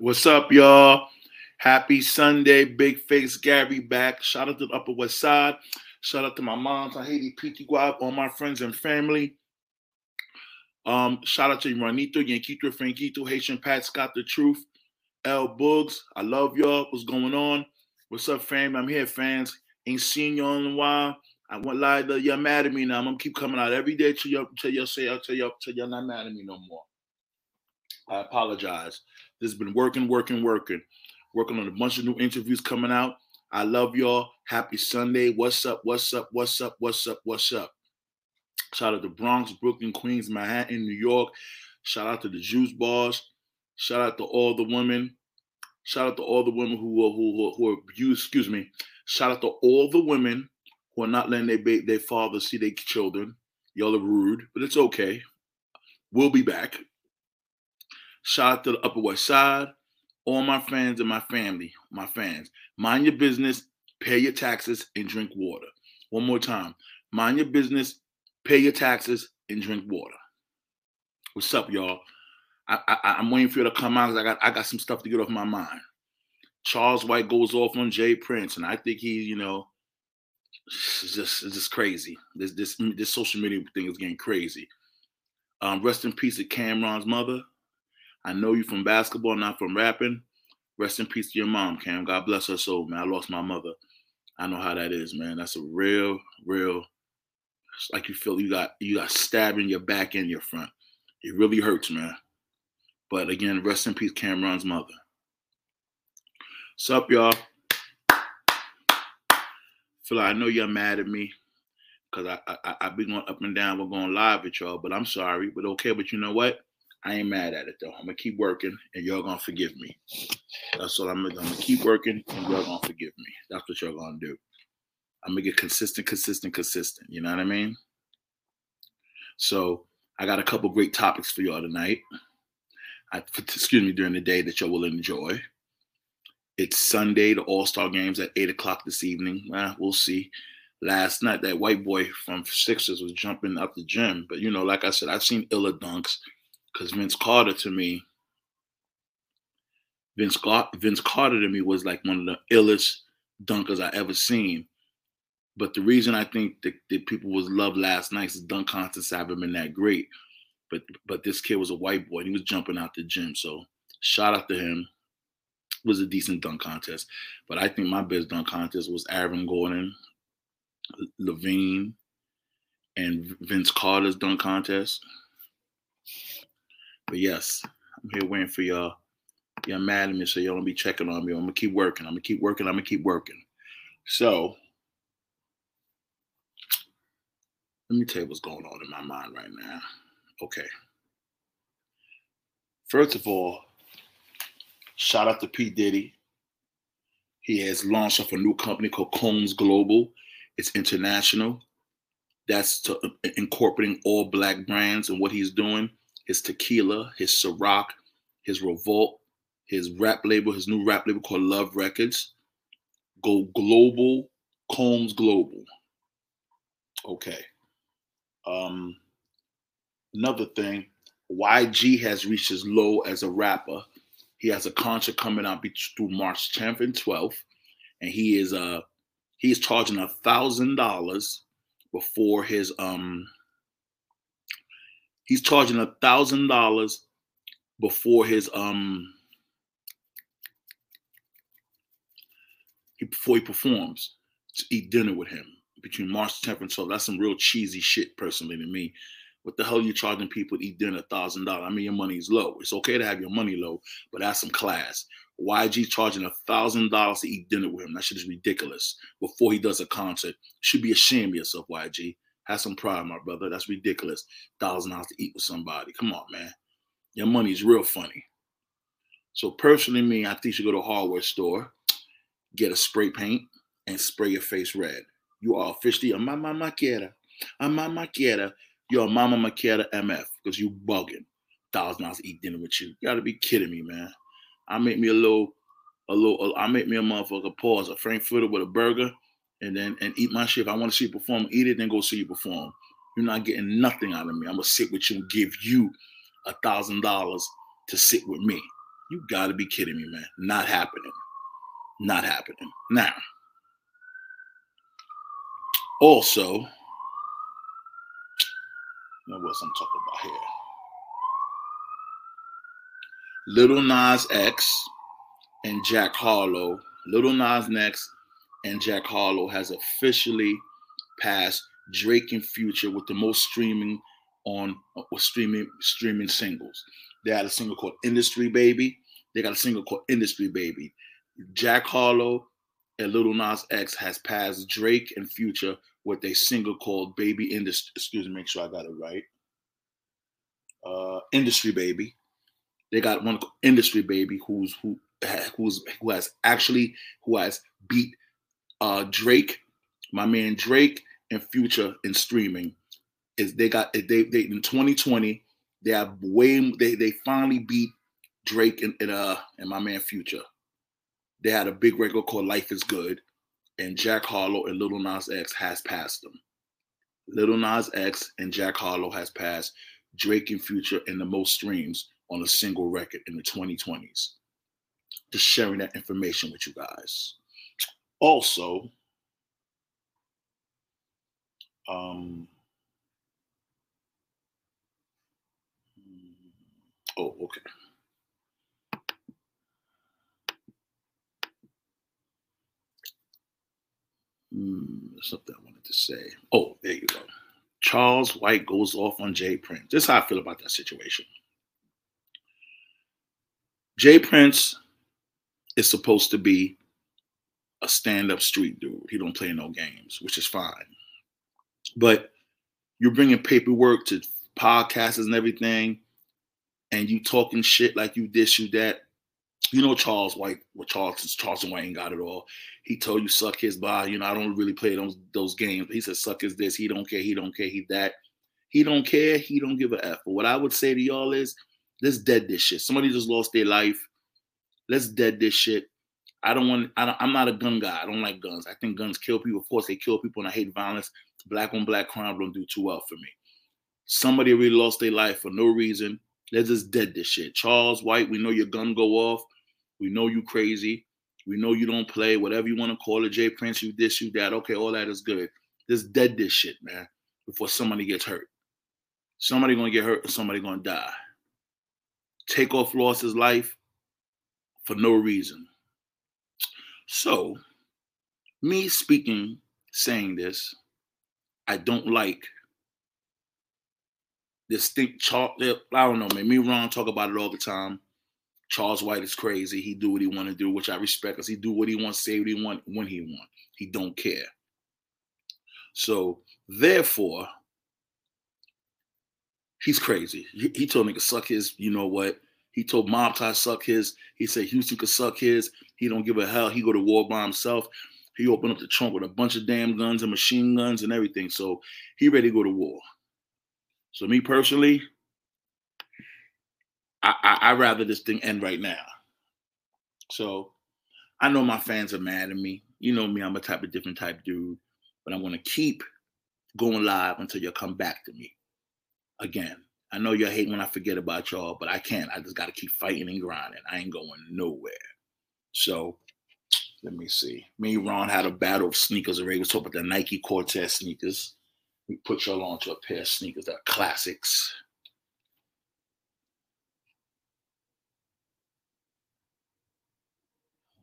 What's up, y'all? Happy Sunday. Big Face Gary back. Shout out to the Upper West Side. Shout out to my mom, PT Guap, all my friends and family. Um, shout out to Juanito, Yanquito, Franquito, Haitian Pat, Scott the Truth, L Boogs. I love y'all. What's going on? What's up, fam? I'm here, fans. Ain't seen y'all in a while. I won't lie to you're mad at me now. I'm gonna keep coming out every day till y'all till y'all say till y'all till y'all not mad at me no more. I apologize. This has been working, working, working. Working on a bunch of new interviews coming out. I love y'all. Happy Sunday. What's up? What's up? What's up? What's up? What's up? Shout out to Bronx, Brooklyn, Queens, Manhattan, New York. Shout out to the Juice Bars. Shout out to all the women. Shout out to all the women who are who, who, are abused. Excuse me. Shout out to all the women who are not letting their their fathers see their children. Y'all are rude, but it's okay. We'll be back. Shout out to the Upper West Side, all my fans and my family, my fans. Mind your business, pay your taxes, and drink water. One more time. Mind your business, pay your taxes, and drink water. What's up, y'all? I, I, am waiting for you to come out I got I got some stuff to get off my mind. Charleston White goes off on J. Prince, and I think he, you know, it's just it's just crazy. This this this social media thing is getting crazy. Um, rest in peace to Cam'ron's mother. I know you from basketball, not from rapping. Rest in peace to your mom, Cam. God bless her soul, man. I lost my mother. I know how that is, man. That's a real, real. It's like you feel you got you got stabbed in your back and your front. It really hurts, man. But again, rest in peace, Cam'ron's mother. What's up, y'all? Phil, I know you're mad at me because I, I I've been going up and down. We're going live with y'all, but I'm sorry. But okay, but you know what? I ain't mad at it though. I'm gonna keep working, and y'all gonna forgive me. That's what I'm gonna. I'm gonna keep working, and y'all gonna forgive me. That's what y'all gonna do. I'm gonna get consistent, consistent, consistent. You know what I mean? So I got a couple great topics for y'all tonight. I, excuse me, during the day that y'all will enjoy. It's Sunday, the All Star games at eight o'clock this evening. Well, we'll see. Last night, that white boy from Sixers was jumping up the gym, but you know, like I said, I've seen illa dunks because Vince Carter to me, Vince, Vince Carter to me was like one of the illest dunkers I ever seen. But the reason I think that, that people was love last night's dunk contests haven't been that great. But but this kid was a white boy and he was jumping out the gym. So shout out to him. It was a decent dunk contest. But I think my best dunk contest was Aaron Gordon, LaVine, and Vince Carter's dunk contest. But yes, I'm here waiting for y'all. Y'all mad at me, so y'all don't be checking on me. I'm gonna keep working. I'm gonna keep working. I'm gonna keep working. So let me tell you what's going on in my mind right now. Okay. First of all, shout out to P. Diddy. He has launched off a new company called Combs Global. It's international. That's to, uh, incorporating all black brands and what he's doing his tequila, his Ciroc, his Revolt, his rap label, his new rap label called Love Records. Go global, Combs Global. Okay. Um, another thing, YG has reached his low as a rapper. He has a concert coming out through March 10th and 12th, and he is uh he is charging a thousand dollars before his um he's charging a thousand dollars before his um he before he performs to eat dinner with him between March 10th and 12th. That's some real cheesy shit personally to me. What the hell are you charging people to eat dinner a thousand dollars? I mean, your money's low. It's okay to have your money low, but that's some class. YG charging a thousand dollars to eat dinner with him. That shit is ridiculous. Before he does a concert, should be ashamed of yourself, YG. Have some pride, my brother. That's ridiculous. Thousand dollars to eat with somebody. Come on, man. Your money's real funny. So personally, me, I think you should go to a hardware store, get a spray paint, and spray your face red. You are officially a mama maquera. A mama maquera. You're a mama maquera MF because you bugging. Thousand dollars to eat dinner with you. You gotta be kidding me, man. I make me a little, a little. I make me a motherfucker pause a frankfurter with a burger and then and eat my shit. If I want to see you perform, eat it, then go see you perform. You're not getting nothing out of me. I'm gonna sit with you and give you a thousand dollars to sit with me. You got to be kidding me, man. Not happening. Not happening. Now, also, what else I'm talking about here? Little Nas X and Jack Harlow. Little Nas X and Jack Harlow has officially passed Drake and Future with the most streaming on uh, streaming streaming singles. They had a single called Industry Baby. They got a single called Industry Baby. Jack Harlow and Little Nas X has passed Drake and Future with a single called Baby Industry. Excuse me, make sure I got it right. Uh, Industry Baby. They got one called Industry Baby who's who who's who has actually who has beat uh Drake, my man Drake and Future in streaming. Is they got they they in 2020 they have way they they finally beat Drake and, and uh and my man Future. They had a big record called Life is Good, and Jack Harlow and Little Nas X has passed them. Little Nas X and Jack Harlow has passed Drake and Future in the most streams on a single record in the 2020s. Just sharing that information with you guys. Also, um, oh, okay. Hmm, something I wanted to say. Oh, there you go. Charleston White goes off on J. Prince. This is how I feel about that situation. J. Prince is supposed to be a stand-up street dude. He don't play no games, which is fine. But you're bringing paperwork to podcasts and everything, and you talking shit like you this, you that. You know Charleston White, what Charles Charleston White ain't got it all. He told you suck his body. You know I don't really play those those games. He said suck his this. He don't care. He don't care. He that. He don't care. He don't give a f. But what I would say to y'all is, let's dead this shit. Somebody just lost their life. Let's dead this shit. I don't want. I am not a gun guy. I don't like guns. I think guns kill people. Of course, they kill people, and I hate violence. Black on black crime don't do too well for me. Somebody really lost their life for no reason. Let's just dead this shit. Charleston White, we know your gun go off. We know you crazy. We know you don't play. Whatever you want to call it, J. Prince, you this, you that. Okay, all that is good. Just dead this shit, man, before somebody gets hurt. Somebody gonna get hurt somebody gonna die. Takeoff lost his life for no reason. So, me speaking, saying this, I don't like this thing. Eh, I don't know, man. Me Ron talk about it all the time. Charleston White is crazy. He do what he want to do, which I respect because he do what he wants, say what he want, when he want. He don't care. So therefore, he's crazy. He, he told me to suck his, you know what? He told Mob to suck his. He said Houston could suck his. He don't give a hell. He go to war by himself. He opened up the trunk with a bunch of damn guns and machine guns and everything. So he ready to go to war. So me personally, I, I I rather this thing end right now. So I know my fans are mad at me. You know me, I'm a type of different type dude, but I'm gonna keep going live until you come back to me again. I know y'all hate when I forget about y'all, but I can't. I just got to keep fighting and grinding. I ain't going nowhere. So let me see. Me and Ron had a battle of sneakers already. We talk about the Nike Cortez sneakers. We put y'all onto a pair of sneakers that are classics.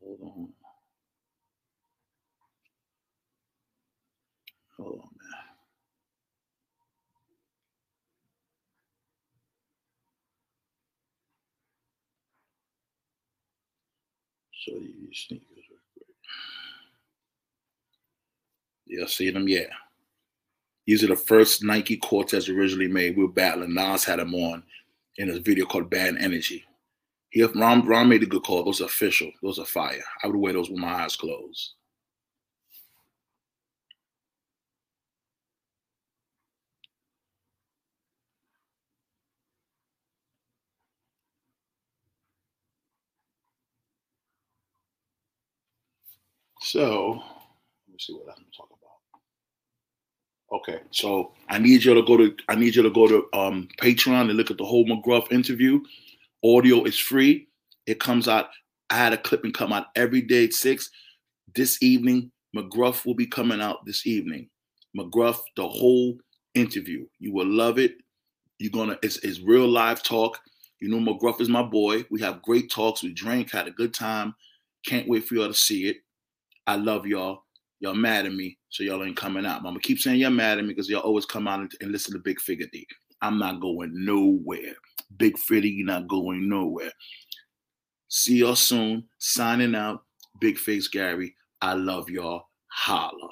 Hold on. You these sneakers real quick. Y'all see them? Yeah. These are the first Nike Cortez originally made. We were battling. Nas had them on in a video called Bad Energy. He Ron, Ron made a good call. Those are official. Those are fire. I would wear those with my eyes closed. So let me see what I'm talking about. Okay, so I need you to go to I need you to go to um, Patreon and look at the whole McGruff interview. Audio is free. It comes out. I had a clip and come out every day at six. This evening, McGruff will be coming out this evening. McGruff, the whole interview. You will love it. You're gonna. It's, it's real live talk. You know, McGruff is my boy. We have great talks. We drank, had a good time. Can't wait for y'all to see it. I love y'all. Y'all mad at me, so y'all ain't coming out. I'm gonna keep saying y'all mad at me because y'all always come out and, and listen to Big Figure D. I'm not going nowhere. Big Figure, you're not going nowhere. See y'all soon. Signing out. Big Face Gary. I love y'all. Holla.